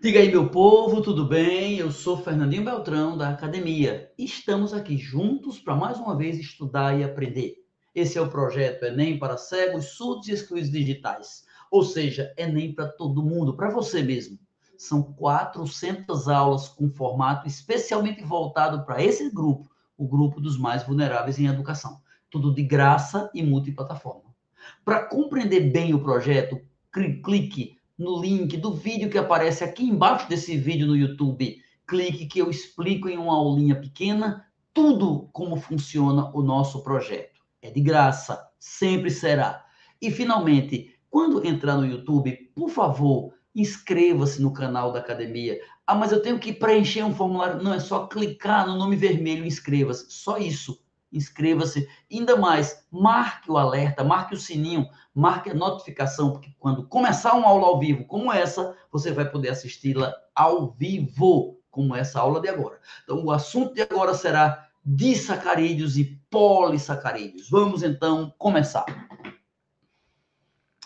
Diga aí, meu povo, tudo bem? Eu sou Fernandinho Beltrão, da Academia. Estamos aqui juntos para mais uma vez estudar e aprender. Esse é o projeto Enem para cegos, surdos e excluídos digitais. Ou seja, Enem para todo mundo, para você mesmo. São 400 aulas com formato especialmente voltado para esse grupo, o grupo dos mais vulneráveis em educação. Tudo de graça e multiplataforma. Para compreender bem o projeto, clique no link do vídeo que aparece aqui embaixo desse vídeo no YouTube. Clique que eu explico em uma aulinha pequena tudo como funciona o nosso projeto. É de graça, sempre será. E finalmente, quando entrar no YouTube, por favor, inscreva-se no canal da academia. Ah, mas eu tenho que preencher um formulário. Não, é só clicar no nome vermelho e inscreva-se. Só isso inscreva-se. Ainda mais, marque o alerta, marque o sininho, marque a notificação, porque quando começar uma aula ao vivo como essa, você vai poder assisti-la ao vivo, como essa aula de agora. Então, o assunto de agora será disacarídeos e polissacarídeos. Vamos então começar.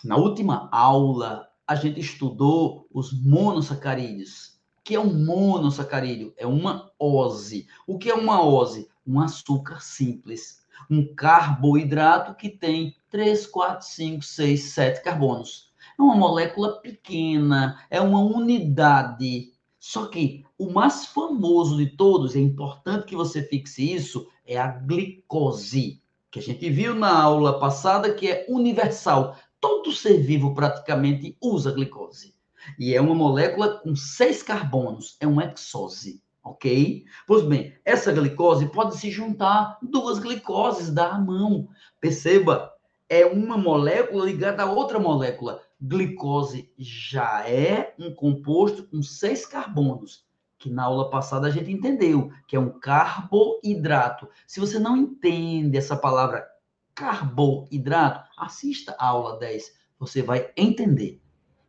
Na última aula, a gente estudou os monossacarídeos. O que é um monossacarídeo? É uma ose. O que é uma ose? Um açúcar simples, um carboidrato que tem 3, 4, 5, 6, 7 carbonos. É uma molécula pequena, é uma unidade. Só que o mais famoso de todos, é importante que você fixe isso, é a glicose, que a gente viu na aula passada que é universal. Todo ser vivo praticamente usa glicose. E é uma molécula com seis carbonos, é uma hexose ok? Pois bem, essa glicose pode se juntar duas glicoses da mão. Perceba, é uma molécula ligada a outra molécula. Glicose já é um composto com seis carbonos, que na aula passada a gente entendeu, que é um carboidrato. Se você não entende essa palavra carboidrato, assista a aula 10, você vai entender.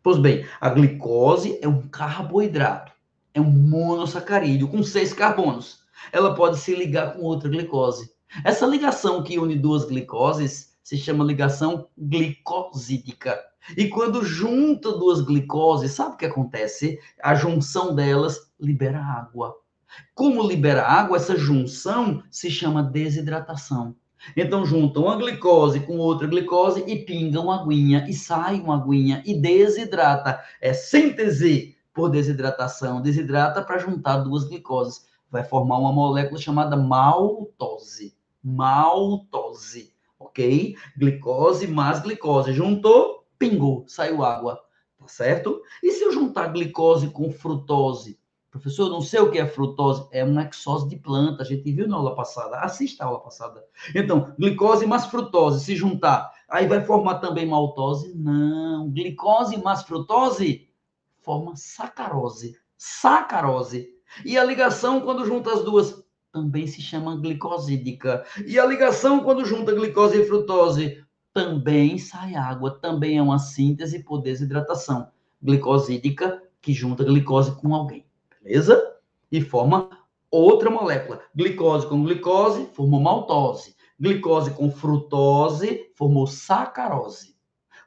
Pois bem, a glicose é um carboidrato é um monossacarídeo com seis carbonos. Ela pode se ligar com outra glicose. Essa ligação que une duas glicoses se chama ligação glicosídica. E quando junta duas glicoses, sabe o que acontece? A junção delas libera água. Como libera água, essa junção se chama desidratação. Então juntam uma glicose com outra glicose e pingam uma aguinha, e sai uma aguinha, e desidrata. É síntese por desidratação. Desidrata para juntar duas glicoses. Vai formar uma molécula chamada maltose. Maltose, ok? Glicose mais glicose. Juntou, pingou, saiu água. Tá certo? E se eu juntar glicose com frutose? Professor, não sei o que é frutose. É uma exose de planta. A gente viu na aula passada. Assista a aula passada. Então, glicose mais frutose, se juntar, aí vai formar também maltose? Não. Glicose mais frutose forma sacarose. Sacarose. E a ligação, quando junta as duas, também se chama glicosídica. E a ligação, quando junta glicose e frutose, também sai água. Também é uma síntese por desidratação. Glicosídica, que junta glicose com alguém. Beleza? E forma outra molécula. Glicose com glicose formou maltose. Glicose com frutose formou sacarose.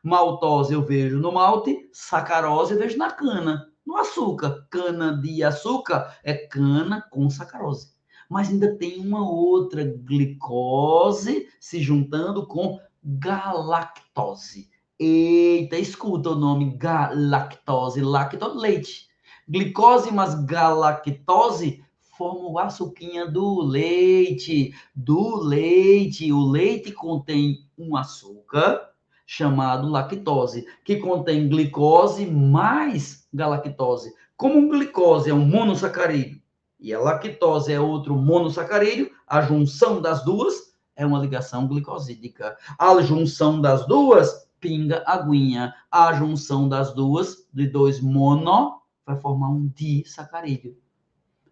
Maltose eu vejo no malte, sacarose eu vejo na cana, no açúcar. Cana de açúcar é cana com sacarose. Mas ainda tem uma outra glicose se juntando com galactose. Eita, escuta o nome galactose, lactose, leite. Glicose mais galactose formam o açuquinha do leite. Do leite, o leite contém um açúcar chamado lactose, que contém glicose mais galactose. Como glicose é um monossacarídeo e a lactose é outro monossacarídeo, a junção das duas é uma ligação glicosídica. A junção das duas pinga aguinha. A junção das duas, de dois mono, vai formar um disacarídeo.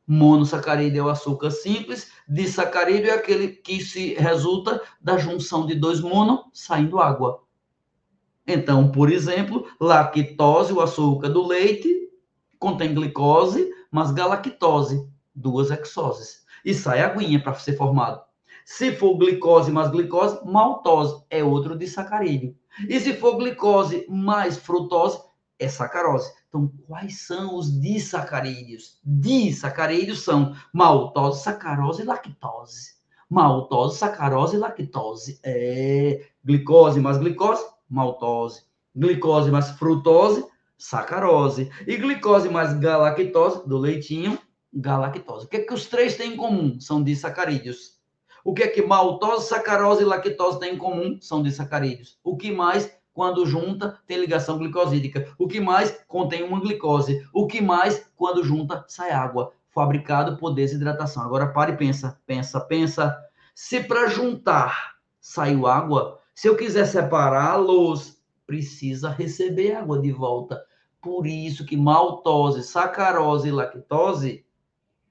Monossacarídeo é o açúcar simples, disacarídeo é aquele que se resulta da junção de dois mono saindo água. Então, por exemplo, lactose, o açúcar do leite, contém glicose, mas galactose, duas hexoses. E sai aguinha para ser formado. Se for glicose mais glicose, maltose é outro disacarídeo. E se for glicose mais frutose, é sacarose. Então, quais são os disacarídeos? Disacarídeos são maltose, sacarose e lactose. Maltose, sacarose e lactose. É glicose mais glicose, maltose. Glicose mais frutose, sacarose. E glicose mais galactose, do leitinho, galactose. O que é que os três têm em comum? São disacarídeos. O que é que maltose, sacarose e lactose têm em comum? São disacarídeos. O que mais? Quando junta, tem ligação glicosídica. O que mais? Contém uma glicose. O que mais? Quando junta, sai água. Fabricado por desidratação. Agora pare e pensa, pensa, pensa. Se para juntar saiu água, se eu quiser separá-los, precisa receber água de volta. Por isso que maltose, sacarose e lactose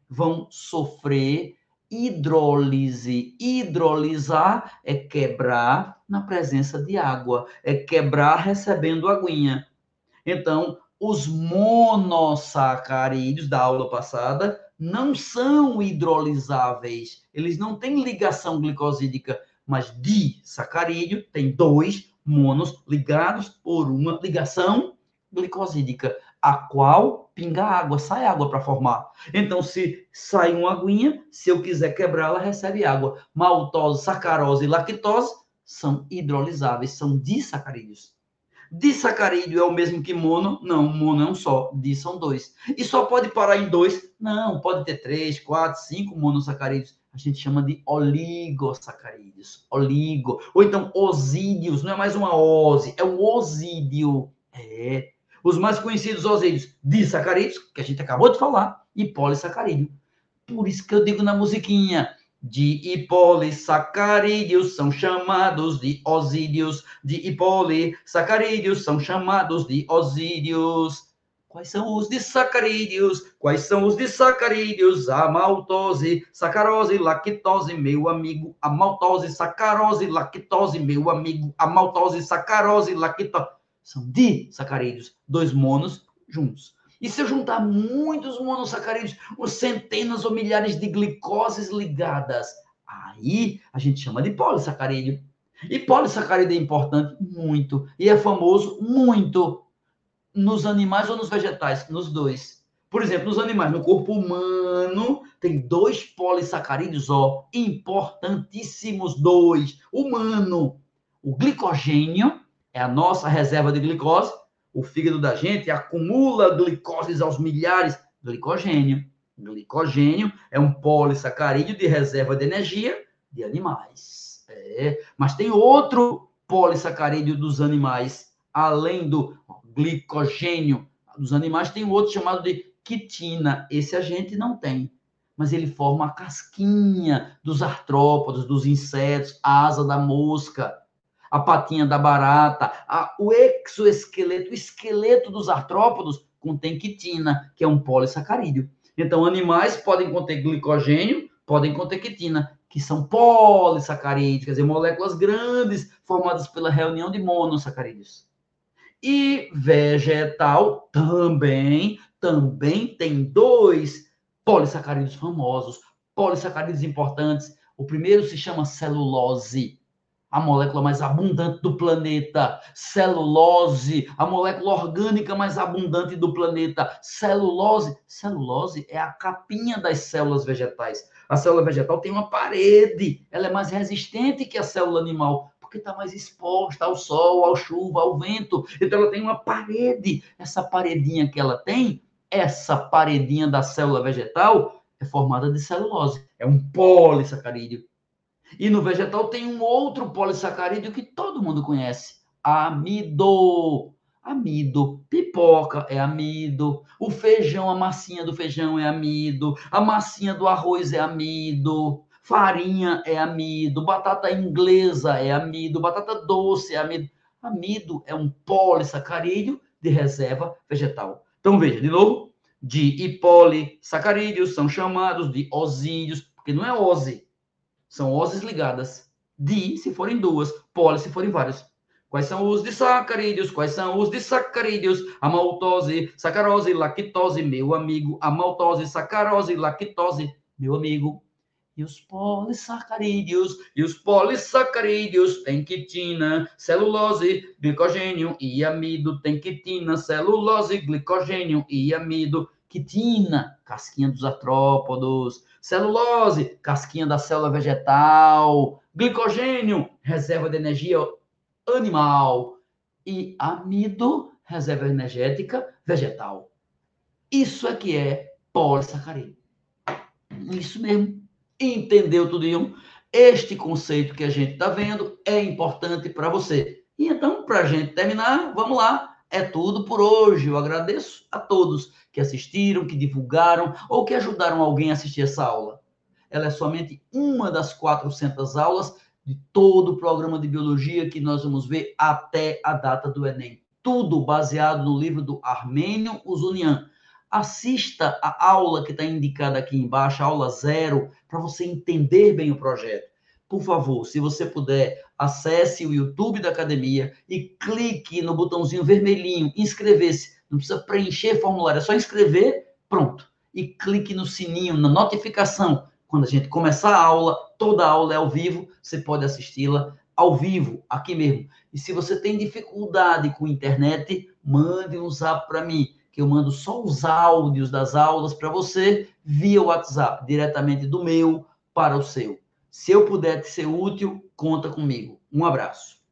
vão sofrer hidrólise. Hidrolisar é quebrar na presença de água, é quebrar recebendo aguinha. Então, os monossacarídeos da aula passada não são hidrolisáveis, eles não têm ligação glicosídica, mas disacarídeo tem dois monos ligados por uma ligação glicosídica a qual pinga água, sai água para formar. Então, se sai uma aguinha, se eu quiser quebrá-la, recebe água. Maltose, sacarose e lactose são hidrolisáveis, são disacarídeos. Disacarídeo é o mesmo que mono? Não, mono é um só, di são dois. E só pode parar em dois? Não, pode ter três, quatro, cinco monossacarídeos. A gente chama de oligosacarídeos, oligo. Ou então osídeos, não é mais uma ose, é um osídio. É, os mais conhecidos osídeos disacarídeos, que a gente acabou de falar, e polissacarídeo. Por isso que eu digo na musiquinha, de polissacarídeos são chamados de osídeos, de polissacarídeos são chamados de osídeos. Quais são os disacarídeos? Quais são os disacarídeos? A maltose, sacarose, lactose, meu amigo. A maltose, sacarose, lactose, meu amigo. A maltose, sacarose, lactose são disacarídeos, dois monos juntos. E se eu juntar muitos monossacarídeos, ou centenas ou milhares de glicoses ligadas, aí a gente chama de polissacarídeo. E polissacarídeo é importante muito, e é famoso muito nos animais ou nos vegetais, nos dois. Por exemplo, nos animais, no corpo humano, tem dois polissacarídeos, ó, importantíssimos dois. Humano, o glicogênio é a nossa reserva de glicose. O fígado da gente acumula glicoses aos milhares. Glicogênio. Glicogênio é um polissacarídeo de reserva de energia de animais. É. Mas tem outro polissacarídeo dos animais, além do glicogênio dos animais, tem outro chamado de quitina. Esse a gente não tem mas ele forma a casquinha dos artrópodes, dos insetos, a asa da mosca a patinha da barata, a, o exoesqueleto, o esqueleto dos artrópodos contém quitina, que é um polissacarídeo. Então, animais podem conter glicogênio, podem conter quitina, que são polissacarídeos, quer dizer, moléculas grandes formadas pela reunião de monossacarídeos. E vegetal também, também tem dois polissacarídeos famosos, polissacarídeos importantes. O primeiro se chama celulose, a molécula mais abundante do planeta. Celulose, a molécula orgânica mais abundante do planeta. Celulose, celulose é a capinha das células vegetais. A célula vegetal tem uma parede, ela é mais resistente que a célula animal, porque está mais exposta ao sol, à chuva, ao vento. Então ela tem uma parede. Essa paredinha que ela tem, essa paredinha da célula vegetal é formada de celulose. É um polissacarídeo. E no vegetal tem um outro polissacarídeo que todo mundo conhece: amido. Amido, pipoca é amido, o feijão, a massinha do feijão é amido, a massinha do arroz é amido, farinha é amido, batata inglesa é amido, batata doce é amido. Amido é um polissacarídeo de reserva vegetal. Então veja, de novo, de polissacarídeos são chamados de osídeos, porque não é ose, são oses ligadas. Di, se forem duas. Poli, se forem várias. Quais são os disacarídeos? Quais são os disacarídeos? A maltose, sacarose, lactose, meu amigo. A maltose, sacarose, lactose, meu amigo. E os polissacarídeos, e os polissacarídeos têm quitina, celulose, glicogênio e amido, tem quitina, celulose, glicogênio e amido, quitina, casquinha dos artrópodos, celulose, casquinha da célula vegetal, glicogênio, reserva de energia animal e amido, reserva energética vegetal. Isso é que é polissacarídeo. Isso mesmo. Entendeu tudo isso? Este conceito que a gente está vendo é importante para você. E então, para a gente terminar, vamos lá. É tudo por hoje. Eu agradeço a todos que assistiram, que divulgaram ou que ajudaram alguém a assistir essa aula. Ela é somente uma das 400 aulas de todo o programa de biologia que nós vamos ver até a data do Enem. Tudo baseado no livro do Armênio Uzunian. Assista a aula que está indicada aqui embaixo, aula zero, para você entender bem o projeto. Por favor, se você puder, acesse o YouTube da academia e clique no botãozinho vermelhinho, inscrever-se. Não precisa preencher formulário, é só inscrever, pronto. E clique no sininho, na notificação quando a gente começar a aula, toda a aula é ao vivo, você pode assisti-la ao vivo, aqui mesmo. E se você tem dificuldade com internet, mande um zap para mim, que eu mando só os áudios das aulas para você via WhatsApp, diretamente do meu para o seu. Se eu puder te ser útil, conta comigo. Um abraço.